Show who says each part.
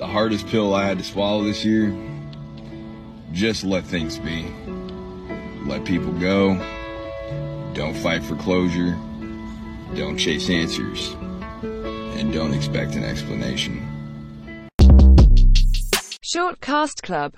Speaker 1: The hardest pill I had to swallow this year just let things be. Let people go. Don't fight for closure. Don't chase answers. And don't expect an explanation.
Speaker 2: Short Cast Club